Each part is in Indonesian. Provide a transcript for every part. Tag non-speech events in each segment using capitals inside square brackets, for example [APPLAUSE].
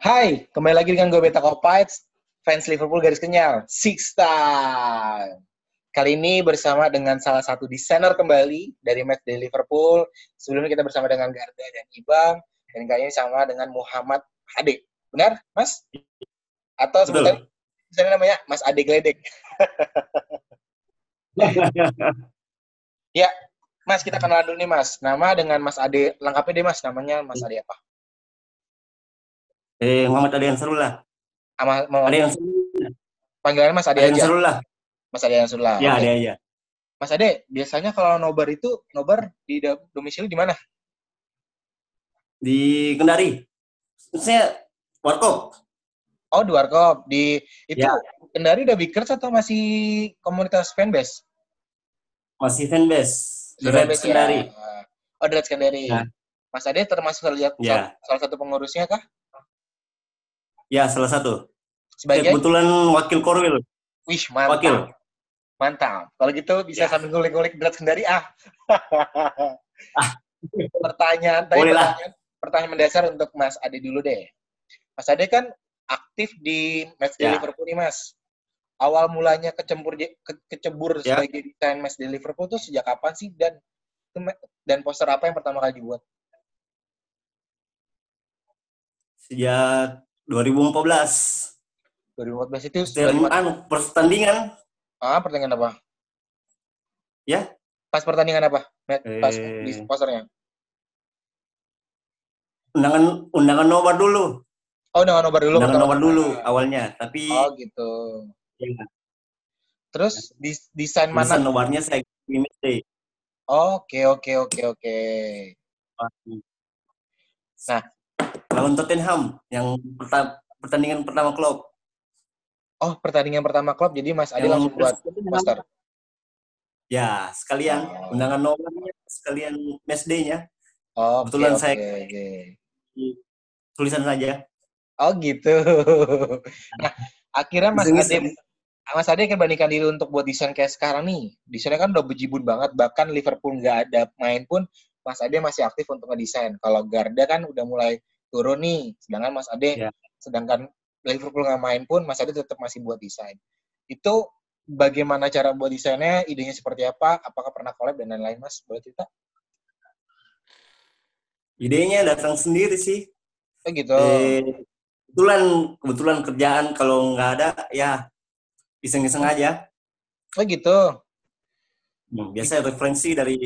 Hai, kembali lagi dengan gue Beta Kopites, fans Liverpool garis kenyal, Six Time. Kali ini bersama dengan salah satu desainer kembali dari match di Liverpool. Sebelumnya kita bersama dengan Garda dan Ibang, dan kali ini sama dengan Muhammad Ade. Benar, Mas? Atau sebutan misalnya namanya Mas Ade Gledek. [LAUGHS] ya, Mas kita kenal dulu nih Mas. Nama dengan Mas Ade, lengkapnya deh Mas, namanya Mas Ade apa? Eh, Muhammad Ade Ansarullah. Ama, mau, Ade Ansarullah. panggilannya Mas Ade, Ade aja. Ansarullah. Mas Ade Ansarullah. Ya, Oke. Ade aja. Mas Ade, biasanya kalau nobar itu nobar di domisili di mana? Di Kendari. Saya Warkop. Oh, di Warkop. Di itu Ya. Kendari udah Bikers atau masih komunitas fanbase? Masih fanbase. Sudah fanbase ya? Kendari. Oh, The Reds Kendari. Ya. Mas Ade termasuk Ya. salah satu pengurusnya kah? Ya, salah satu. Sebagai kebetulan wakil Korwil. Wih, mantap. Wakil. Mantap. Kalau gitu bisa Ya. sambil ngulik-ngulik The Reds Kendari ah. Ah. [LAUGHS] pertanyaan tadi Boleh pertanyaan, pertanyaan mendasar untuk Mas Ade dulu deh. Mas Ade kan aktif di match di Ya. Liverpool nih, Mas. Awal mulanya kecembur ke, kecebur Ya. sebagai desain match di Liverpool tuh sejak kapan sih dan dan poster apa yang pertama kali dibuat? Sejak 2014. 2014 itu dari- anu, pertandingan. ah, pertandingan apa? Ya. Pas pertandingan apa? Match, Pas Eh. di posternya. Undangan undangan nobar dulu. Oh, dengan nobar dulu. undangan nobar dulu awalnya. Tapi Oh, gitu. ya, Terus dis- desain mana? tulisan nobarnya saya kirim deh. Oke, oke, oke, oke. Nah. Lawan Tottenham yang perta- pertandingan pertama klub. Oh, pertandingan pertama klub jadi Mas Yang langsung buat poster. Ya, sekalian Oh. undangan nobarnya, sekalian match day-nya, Oke, Kebetulan oke, saya- oke. tulisan saja. Oh gitu. [LAUGHS] Nah, akhirnya Mas Iseng-iseng. Mas Ade kan bandingkan diri untuk buat desain kayak sekarang nih. Desainnya kan udah bejibun banget, bahkan Liverpool nggak ada main pun Mas Ade masih aktif untuk ngedesain. Kalau Garda kan udah mulai turun nih, sedangkan Mas Ade, Ya. sedangkan Liverpool nggak main pun Mas Ade tetap masih buat desain. Itu bagaimana cara buat desainnya, idenya seperti apa, apakah pernah collab dan lain-lain Mas? Boleh cerita? Idenya datang sendiri sih. Oh gitu. Eh, kebetulan kebetulan kerjaan kalau nggak ada ya iseng-iseng aja. Oh gitu. Hmm, Biasa referensi dari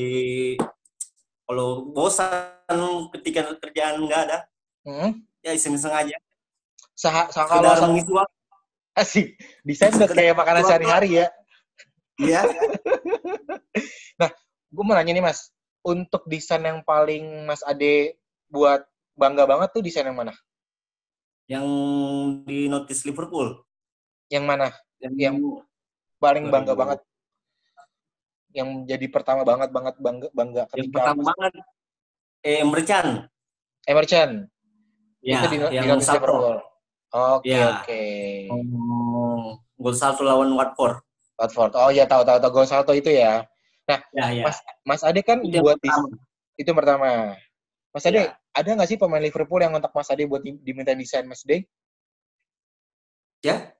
kalau bosan ketika kerjaan nggak ada Hmm. ya iseng-iseng aja. Sah, sah kalau mengisi waktu. asik desain udah kayak makanan sehari-hari ya. [LAUGHS] Ya, Gue mau nanya nih mas, untuk desain yang paling Mas Ade buat bangga banget tuh desain yang mana? yang di notice Liverpool. Yang mana? Yang, Yang paling bangga Waduh. banget? Yang jadi pertama banget banget bangga bangga yang ketika pertama Mas- banget eh Merchan. Emerson Ya, itu di, di yang notice Sato. Liverpool. Oke Ya. oke. Hmm, gol satu lawan Watford. Watford. Oh ya tahu tahu tahu gol salto itu ya. Ya, ya. Mas Mas Ade kan Itu buat pertama. itu pertama. Mas Ade, Ya. ada nggak sih pemain Liverpool yang kontak Mas Ade buat di- diminta desain Mas Day? Ya?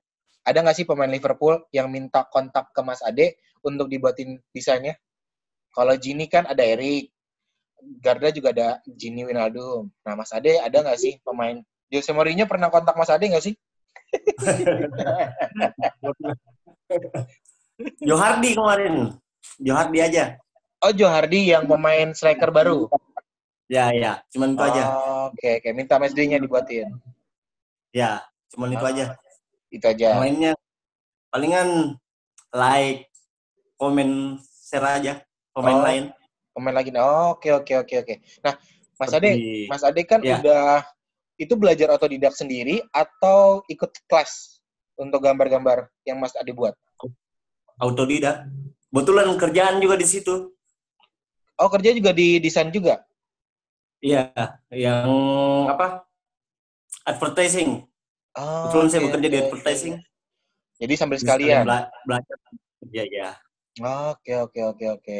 Ada nggak sih pemain Liverpool yang minta kontak ke Mas Ade untuk dibuatin desainnya? Kalau Gini kan ada Erik, Garda juga ada Gini Winaldum. Nah, Mas Ade ada nggak sih pemain Jose Mourinho pernah kontak Mas Ade nggak sih? [LAUGHS] Johardi kemarin. Johardi aja. Oh, Joe Hardy yang pemain striker baru. Ya, ya. Cuman itu aja. Oh, Oke, oke. Minta Mas Day-nya dibuatin. Ya, cuman itu Ah. aja. Itu aja. Yang lainnya palingan like, komen, share aja pemain Oh, lain. Pemain lagi. Oh, Oke, oke, oke, oke. Nah, Mas Ade, Mas Ade kan Ya. udah itu belajar otodidak sendiri atau ikut kelas untuk gambar-gambar yang Mas Ade buat? autodidak. Kebetulan kerjaan juga di situ. Oh, kerja juga di desain juga? Iya, yang apa? Advertising. Oh, Kebetulan saya oke, bekerja di advertising. Jadi sambil sekalian. bela- belajar. Iya, iya. Oke, oke, oke, oke.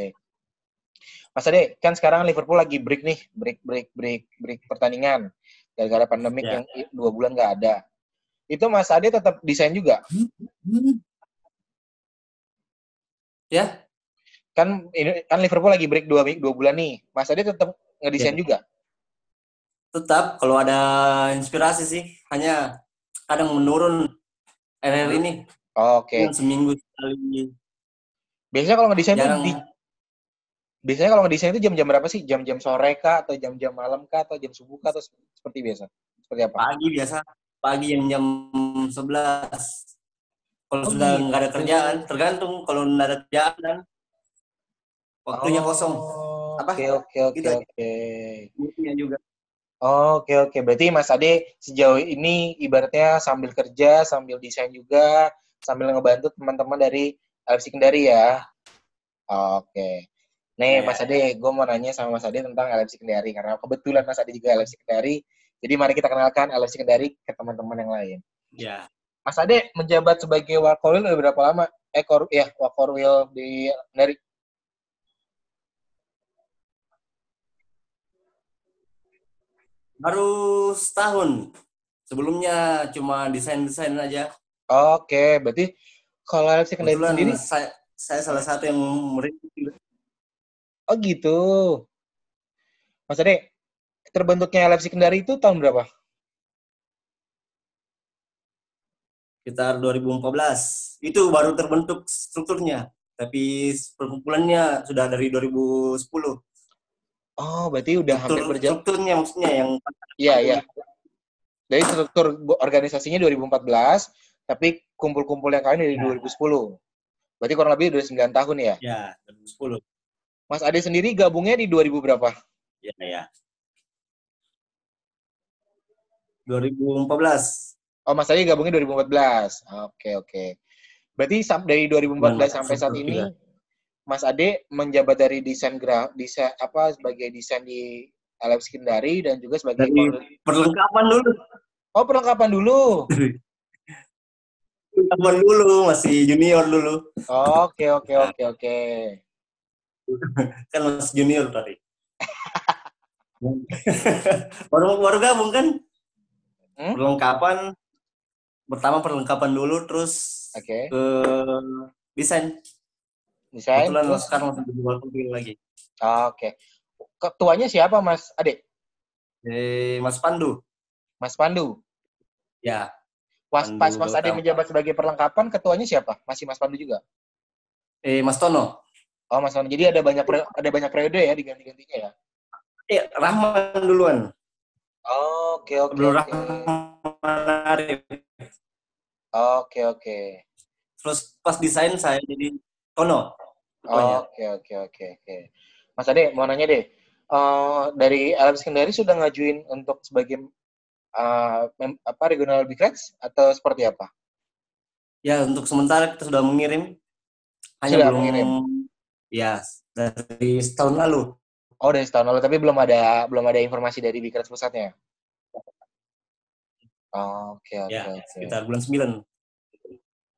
Mas Ade, kan sekarang Liverpool lagi break nih, break, break, break, break pertandingan. gara-gara pandemik Ya. yang dua bulan nggak ada. Itu Mas Ade tetap desain juga. Ya, Kan kan Liverpool lagi break dua, dua bulan nih. Mas Ade tetap ngedesain Ya. juga. tetap kalau ada inspirasi sih, hanya kadang menurun RR ini Oke. Kan seminggu sekali. Biasanya kalau ngedesain tuh Jarang di, biasanya kalau ngedesain itu jam-jam berapa sih? Jam-jam sore kah atau jam-jam malam kah atau jam subuh kah atau se- seperti biasa? Seperti apa? pagi biasa, pagi yang jam 11. Kalau Oh, sudah gitu. nggak ada kerjaan, tergantung kalau nggak ada kerjaan kan waktunya kosong. Oh, Apa? Oke, oke, oke, Gitu oke. Juga. Oke, oke. Berarti Mas Ade sejauh ini ibaratnya sambil kerja, sambil desain juga, sambil ngebantu teman-teman dari LFC Kendari ya. Oke. Nih, Ya. Mas Ade, gue mau nanya sama Mas Ade tentang LFC Kendari karena kebetulan Mas Ade juga LFC Kendari. Jadi mari kita kenalkan LFC Kendari ke teman-teman yang lain. Ya, Mas Ade menjabat sebagai Wakorwil udah berapa lama? Eh, kor ya, Wakorwil di Kendari. baru setahun. Sebelumnya cuma desain-desain aja. Oke, berarti kalau LFC Kendari sendiri, saya, saya salah satu yang merintis. Oh gitu. Mas Ade, terbentuknya LFC Kendari itu tahun berapa? sekitar 2014. Itu baru terbentuk strukturnya. Tapi perkumpulannya sudah dari 2010. Oh, berarti udah hampir Struktur, berjalan. strukturnya maksudnya yang Iya, iya. Dari struktur organisasinya 2014, tapi kumpul-kumpul yang kalian dari Ya. 2010. Berarti kurang lebih udah 9 tahun ya. ya 2010. Mas Ade sendiri gabungnya di 2000 berapa? Ya, ya. 2014. Oh, Mas Ade gabungnya 2014. Oke, oke. Berarti dari 2014 Hmm, sampai saat ini juga. Mas Ade menjabat dari desain gra desain apa sebagai desain di LFC Kendari dan juga sebagai Dari perlengkapan dulu. Oh, perlengkapan dulu. Perlengkapan dulu, masih junior dulu. Oke, oke, oke, oke. [LAUGHS] Kan masih junior tadi. baru baru gabung kan? Hmm? Perlengkapan pertama perlengkapan dulu terus Oke. ke desain. Desain. Kebetulan terus? sekarang masih di lagi. Oke. Ketuanya siapa, Mas Ade? Eh, Mas Pandu. Mas Pandu. Ya, Pas, Pandu pas Mas Ade menjabat sebagai perlengkapan, ketuanya siapa? Masih Mas Pandu juga? eh Mas Tono. Oh, Mas Pandu. Jadi ada banyak ada banyak periode ya diganti-gantinya ya? Eh, Rahman duluan. Oke, oke, oke. Rahman Arif. Oke, oke. Terus pas desain saya jadi Tono. Oke, oke, oke, oke. Mas Ade, mau nanya deh. Eh, dari LFC Kendari sudah ngajuin untuk sebagai eh, mem- apa regional big Reds atau seperti apa? Ya, untuk sementara kita sudah mengirim. Hanya Sudah belum mengirim. Ya, dari setahun lalu. Oh, dari setahun lalu, tapi belum ada belum ada informasi dari big Reds pusatnya. Oke, oke, Ya, oke. sekitar bulan 9.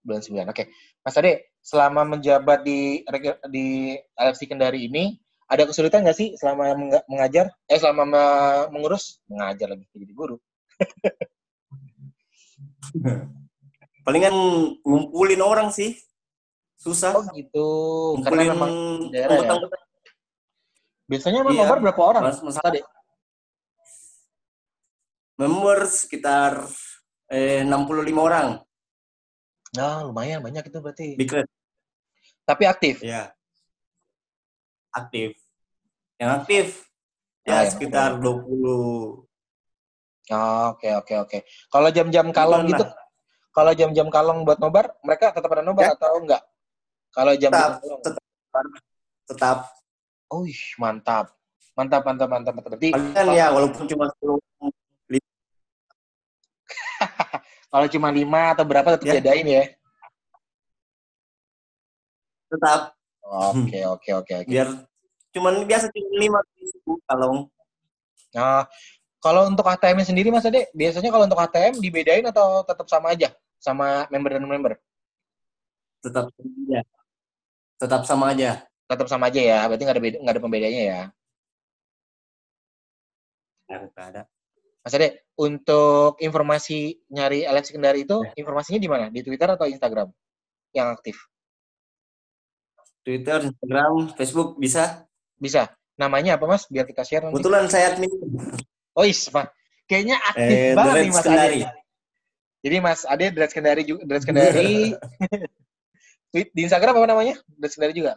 bulan 9. Oke. Mas Ade, selama menjabat di di LFC Kendari ini, ada kesulitan nggak sih selama menga- mengajar? Eh, selama me- mengurus? Mengajar lagi, jadi guru. [LAUGHS] Palingan ngumpulin orang sih. Susah. Oh gitu. Karena memang daerah ya. biasanya memang Iya. nomor berapa orang? Mas- Mas mas- Ade? member sekitar eh, 65 orang. Nah, lumayan banyak itu berarti. Big Red. Tapi aktif. Ya. Aktif. Yang aktif Ah, ya yang sekitar 20. Oh, Oke, oke, oke. Kalau jam-jam kalong gitu, kalau jam-jam kalong buat nobar, mereka tetap ada nobar Ya. atau enggak? Kalau jam-jam Tetap, tetap, tetap. Oh, mantap. Mantap, mantap, mantap, mantap. Berarti Palingan ya walaupun cuma 10 [LAUGHS] kalau cuma lima atau berapa tetap Ya. jadain ya? tetap Oke, [LAUGHS] oke, oke, oke. biar cuman biasa cuma 5 kalau Nah, kalau untuk ATM sendiri Mas Ade, biasanya kalau untuk ATM dibedain atau tetap sama aja sama member dan member? tetap ya. Tetap sama aja. Tetap sama aja ya, berarti nggak ada beda, nggak ada pembedanya ya. Nggak ada. Mas Ade, untuk informasi nyari Alex Kendari itu Ya. informasinya di mana? Di Twitter atau Instagram yang aktif? Twitter, Instagram, Facebook bisa. Bisa. Namanya apa Mas? Biar kita share nanti. Kebetulan saya admin. Oh, is, Mas. Kayaknya aktif Eh, banget nih Mas Kendari. Ade. Jadi Mas Ade Dreads Kendari juga Dreads Kendari. [LAUGHS] Di Instagram apa namanya? Dreads Kendari juga.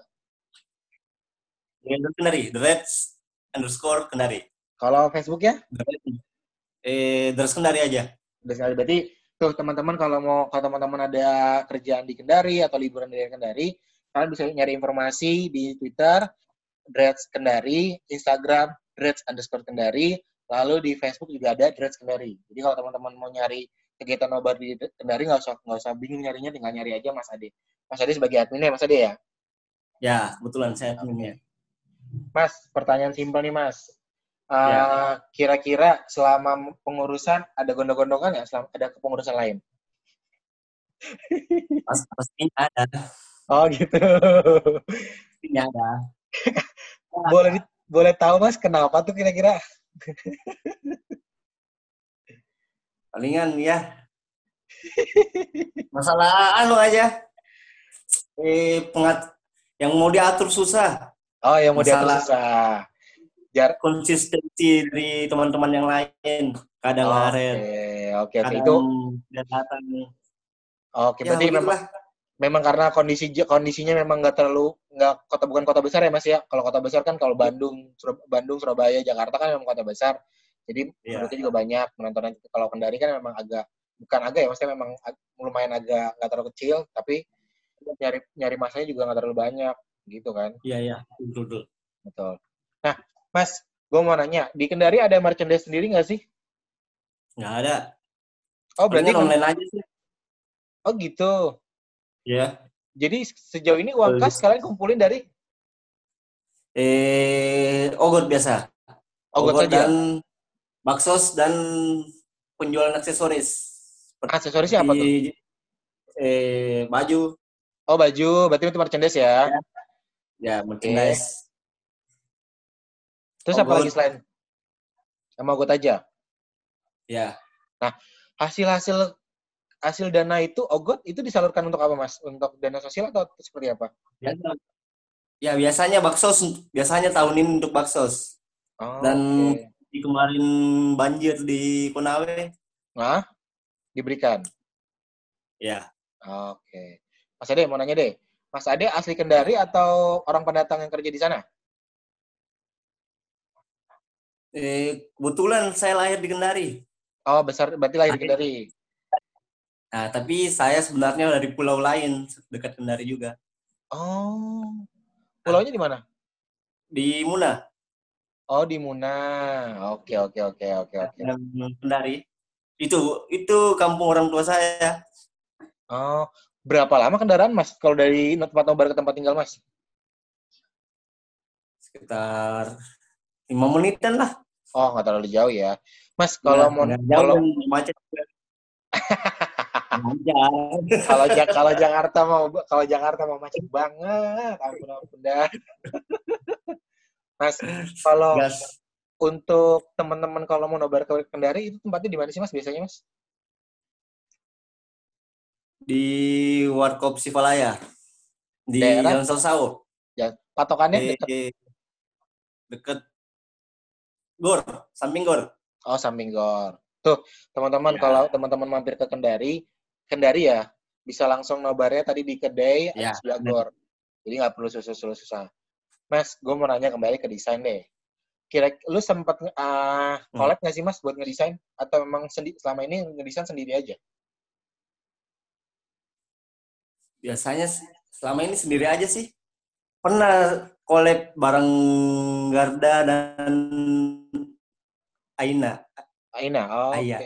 The Reds Kendari. The Reds underscore Kendari. Kalau Facebook ya? The Reds. Eh, The Reds Kendari aja. Dreads Kendari. Berarti tuh teman-teman kalau mau kalau teman-teman ada kerjaan di Kendari atau liburan di Kendari, kalian bisa nyari informasi di Twitter Dreads Kendari, Instagram Dreads underscore Kendari, lalu di Facebook juga ada Dreads Kendari. Jadi kalau teman-teman mau nyari kegiatan nobar di Kendari nggak usah nggak usah bingung nyarinya, tinggal nyari aja Mas Ade. Mas Ade sebagai adminnya Mas Ade ya. Ya, kebetulan saya adminnya. Mas, pertanyaan simpel nih Mas. Ya. Eh, Kira-kira selama pengurusan ada gondok-gondokan nggak? Selama ada kepengurusan lain? [LAUGHS] Pas, pastinya ada. Oh gitu. Pastinya ada. [LAUGHS] boleh boleh tahu Mas kenapa tuh kira-kira? [LAUGHS] Palingan ya. Masalah anu aja. Eh, pengat yang mau diatur susah. Oh yang mau diatur Masalah. susah. Jar Konsistensi dari teman-teman yang lain. Kadang Oke, ngaret. oke, oke. Kadang Itu datang. oke. Ya, Berarti memang memang karena kondisi kondisinya memang nggak terlalu nggak kota bukan kota besar ya Mas ya. Kalau kota besar kan kalau Bandung, Surab- Bandung, Surabaya, Jakarta kan memang kota besar. Jadi Iya. penduduknya juga banyak. Penontonnya kalau Kendari kan memang agak bukan agak ya, maksudnya memang ag- lumayan agak nggak terlalu kecil, tapi nyari nyari masanya juga nggak terlalu banyak gitu kan. Iya, iya. Betul, betul. Betul. Nah, Mas, gue mau nanya, di Kendari ada merchandise sendiri nggak sih? Nggak ada. Oh, berarti Palingan online aja sih. oh gitu. Ya. Jadi sejauh ini uang kas kalian kumpulin dari Eh, ogot biasa. Ogot saja? dan baksos dan penjualan aksesoris. aksesorisnya apa tuh? Eh, baju, Oh, baju. Berarti itu merchandise ya. ya merchandise. Terus apa Ogot. lagi selain sama ogot aja? Ya. Hasil-hasil hasil dana itu ogot itu disalurkan untuk apa, Mas? Untuk dana sosial atau seperti apa? Biasa. Ya biasanya baksos, biasanya tahun ini untuk baksos. Oh, Dan- oke. Di kemarin banjir di Konawe. Nah, diberikan. Ya. Oke. Mas Ade mau nanya deh. Mas Ade asli Kendari atau orang pendatang yang kerja di sana? Eh, kebetulan saya lahir di Kendari. Oh, besar berarti lahir di. Kendari. Nah, tapi saya sebenarnya dari pulau lain dekat Kendari juga. Oh. Pulaunya di mana? Di Muna, Oh, di Muna. Oke, oke, oke, oke, oke. Kendari. Itu itu kampung orang tua saya. Oh, berapa lama kendaraan, Mas? Kalau dari tempat nobar ke tempat tinggal, Mas? Sekitar lima menitan lah. Oh, nggak terlalu jauh ya. Mas, kalau Nah, mau kalau macet [LAUGHS] kalau kalau Jakarta mau kalau Jakarta mau macet banget, ampun ampun dah. Mas, kalau Gas. untuk teman-teman kalau mau nobar ke Kendari itu tempatnya di mana sih, Mas? Biasanya, Mas? Di Warkop Sivalaya. Di Daerah? Jalan Salsao. Ya, patokannya Di dekat. deket Gor, samping Gor. Oh, samping Gor. Tuh, teman-teman Ya. kalau teman-teman mampir ke Kendari, Kendari ya, bisa langsung nobarnya tadi di kedai Ya, atau sebelah Gor. Jadi nggak perlu susah-susah. Mas, gue mau nanya kembali ke desain deh. Kira lu sempat uh, Hmm. collab nggak sih Mas buat ngedesain atau memang sendi selama ini ngedesain sendiri aja? Biasanya selama ini sendiri aja sih. Pernah collab bareng Garda dan Aina. Aina, oh, oke. Aya.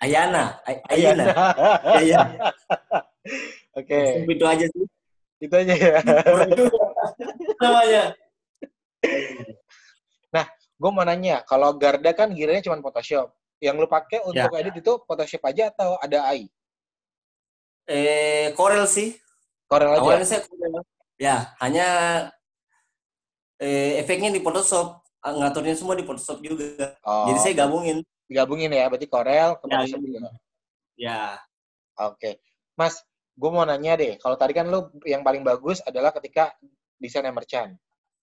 Ayana. Ay- Ayana. Ya, ya. [LAUGHS] Oke, Itu aja sih. itu aja ya. itu namanya. gue mau nanya, kalau Garda kan giranya cuma Photoshop. Yang lu pakai untuk Ya. edit itu Photoshop aja atau ada AI? Eh, Corel sih. Corel aja? Awalnya saya Corel. Ya, hanya eh, efeknya di Photoshop. ngaturnya semua di Photoshop juga. Oh, Jadi saya gabungin. digabungin ya, berarti Corel ke Ya, Photoshop iya. juga. Ya, Oke. Mas, gue mau nanya deh, kalau tadi kan lu yang paling bagus adalah ketika desain yang merchant.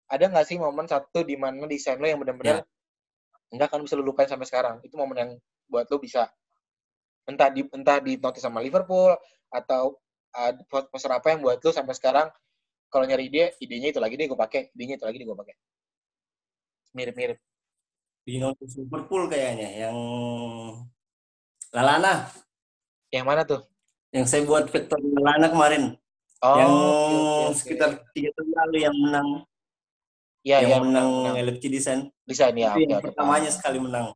Ada nggak sih momen satu di mana desain lo yang benar-benar enggak kan bisa lu lupain sampai sekarang? Itu momen yang buat lu bisa entah di entah di notice sama Liverpool atau uh, poster apa yang buat lu sampai sekarang kalau nyari ide, idenya itu lagi deh gue pakai, idenya itu lagi deh gue pakai. Mirip-mirip. di notice Liverpool kayaknya yang Lalana Yang mana tuh? yang saya buat vektor Lalana kemarin Oh, yang oke. sekitar tiga tahun lalu yang menang ya, yang ya, menang, menang. LFC desain desain ya. itu Oke, yang oke. pertamanya paham. sekali menang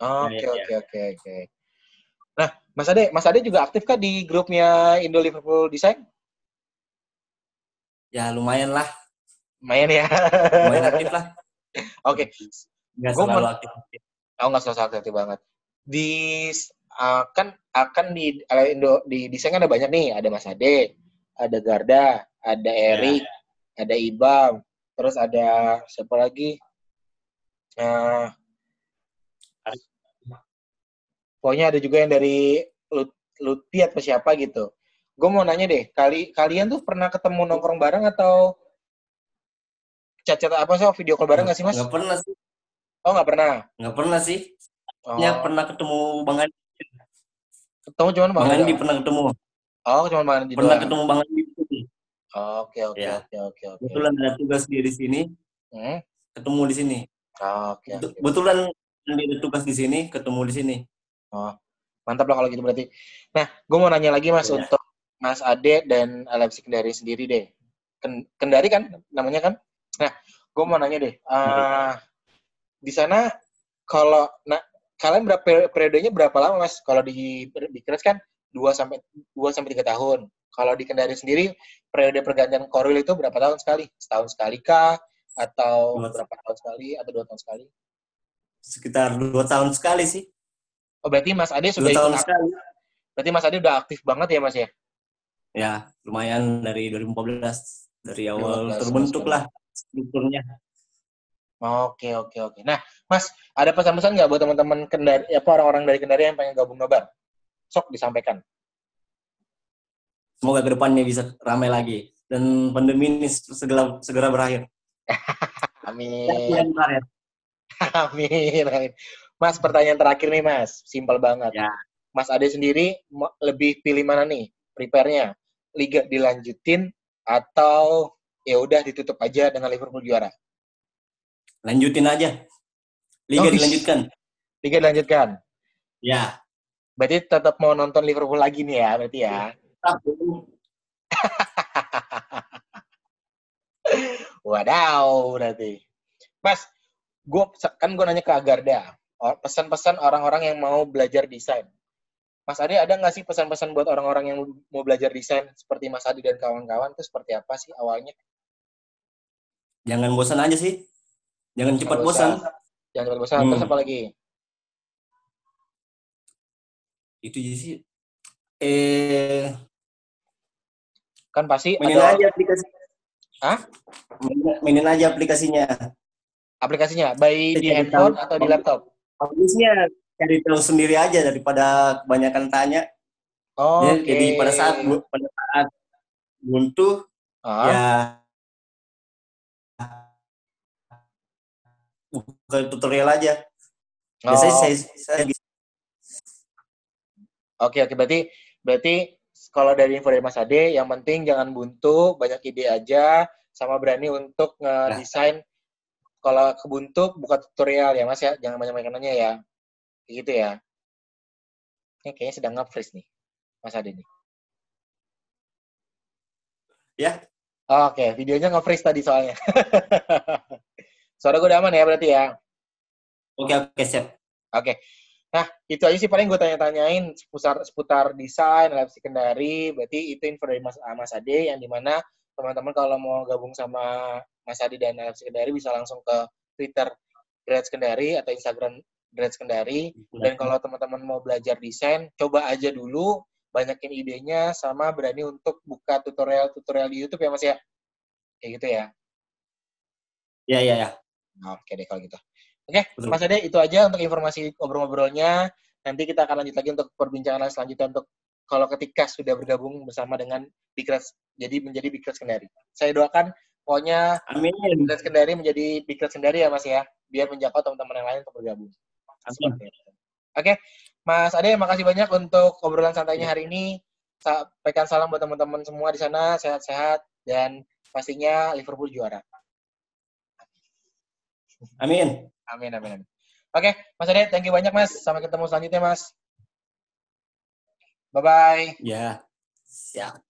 Oke, Ya, ya, oke, oke, oke. Nah, Mas Ade, Mas Ade juga aktif kah di grupnya Indo Liverpool Design? ya lumayan lah Main ya. lumayan aktif lah [LAUGHS] Oke, nggak Gua selalu mau- aktif aku nggak selalu aktif banget. Di uh, kan akan di uh, Indo di desain kan ada banyak nih, ada Mas Ade, ada Garda, ada Erik, ada Ibam, terus ada siapa lagi? Eh, pokoknya ada juga yang dari Lut- Lutfi atau siapa gitu. Gue mau nanya deh, kali kalian tuh pernah ketemu nongkrong bareng atau chat-chat apa sih video call bareng nggak sih mas? nggak pernah sih Oh nggak pernah. nggak pernah sih Oh, ya pernah ketemu Bang Andi ketemu cuman Bang Bang Andi Andi. pernah ketemu Oh cuma Bang Andi pernah doang. ketemu Bang Andi. Oh, Oke oke Ya. oke oke oke. kebetulan ada tugas dia di sini Hmm? ketemu di sini Oh, Oke oke. kebetulan dia ada tugas di sini ketemu di sini Mantap lah kalau gitu berarti. Nah, gue mau nanya lagi mas Iya. untuk Mas Ade dan Alexi Kendari sendiri deh. Ken- Kendari kan namanya kan? Nah, gue mau nanya deh. ah, di sana kalau nah kalian berapa periodenya berapa lama mas? Kalau di di Kres kan 2 sampai 2 sampai 3 tahun. Kalau di Kendari sendiri periode pergantian korwil itu berapa tahun sekali? Setahun sekali kah? Atau Dua- berapa tahun sekali? Atau dua tahun sekali? sekitar dua tahun sekali sih Oh berarti Mas Ade dua sudah tahun ikut, sekali berarti Mas Ade udah aktif banget ya Mas ya? ya lumayan dari 2014 dari awal 2014, terbentuk Mas. lah strukturnya Oke oke oke. Nah Mas ada pesan-pesan nggak buat teman-teman kendari apa orang-orang dari Kendari yang pengen gabung nobar? Sok disampaikan. semoga ke depannya bisa ramai lagi dan pandemi ini segera segera berakhir [LAUGHS] Amin. [LAUGHS] Amin. amin. Mas pertanyaan terakhir nih Mas, simpel banget. Ya. Mas Ade sendiri lebih pilih mana nih? Prepare-nya liga dilanjutin atau ya udah ditutup aja dengan Liverpool juara? lanjutin aja liga Oh, dilanjutkan Liga dilanjutkan. ya Berarti tetap mau nonton Liverpool lagi nih ya, berarti ya. Tapi, Wadaw, berarti. Mas, gua kan gue nanya ke Agarda, pesan-pesan orang-orang yang mau belajar desain. Mas Adi ada nggak sih pesan-pesan buat orang-orang yang mau belajar desain seperti Mas Adi dan kawan-kawan itu seperti apa sih awalnya? jangan bosan aja sih jangan cepat bosan. Jangan cepat bosan. Hmm. Terus apa lagi? Itu aja sih eh Kan pasti mainin ada aja aplikasi Hah? Mainin- aja aplikasinya aplikasinya, baik di Jadi handphone tahu- atau di laptop. bagusnya cari tahu sendiri aja daripada kebanyakan tanya Oh, Ya, Oke. jadi pada saat pada saat buntu Ah, ya buka tutorial aja biasanya oh. saya, saya Oke oke berarti berarti kalau dari info dari Mas Ade yang penting jangan buntu, banyak ide aja sama berani untuk ngedesain kalau kebuntu buka tutorial ya Mas ya, jangan banyak-banyak nanya ya. Gitu ya. Ini kayaknya sedang nge-freeze nih Mas Ade nih. Ya. Oke, videonya nge-freeze tadi soalnya. [LAUGHS] Suara gue udah aman ya berarti ya. oke oke siap Oke. Nah, itu aja sih paling gue tanya-tanyain seputar seputar desain LFC Kendari. Berarti itu info dari Mas, Mas Ade yang di mana teman-teman kalau mau gabung sama Mas Ade dan LFC Kendari bisa langsung ke Twitter Dreads Kendari atau Instagram Dreads Kendari. Dan kalau teman-teman mau belajar desain, coba aja dulu banyakin idenya sama berani untuk buka tutorial-tutorial di YouTube ya Mas ya. Kayak gitu ya. ya ya ya Oke deh kalau gitu. Oke, Betul. Mas Ade itu aja untuk informasi ngobrol-ngobrolnya. Nanti kita akan lanjut lagi untuk perbincangan selanjutnya untuk kalau ketika sudah bergabung bersama dengan Big Reds, jadi menjadi Big Reds Kendari. Saya doakan pokoknya Amin. Big Reds Kendari menjadi Big Reds Kendari ya Mas ya, biar menjangkau teman-teman yang lain untuk bergabung. Amin. Oke, Mas Ade, makasih banyak untuk obrolan santainya hari ini. Sampaikan salam buat teman-teman semua di sana, sehat-sehat, dan pastinya Liverpool juara. Amin. Amin, amin, amin. Oke, Mas Ade, thank you banyak Mas. Sampai ketemu selanjutnya Mas. Bye-bye. Ya. Siap.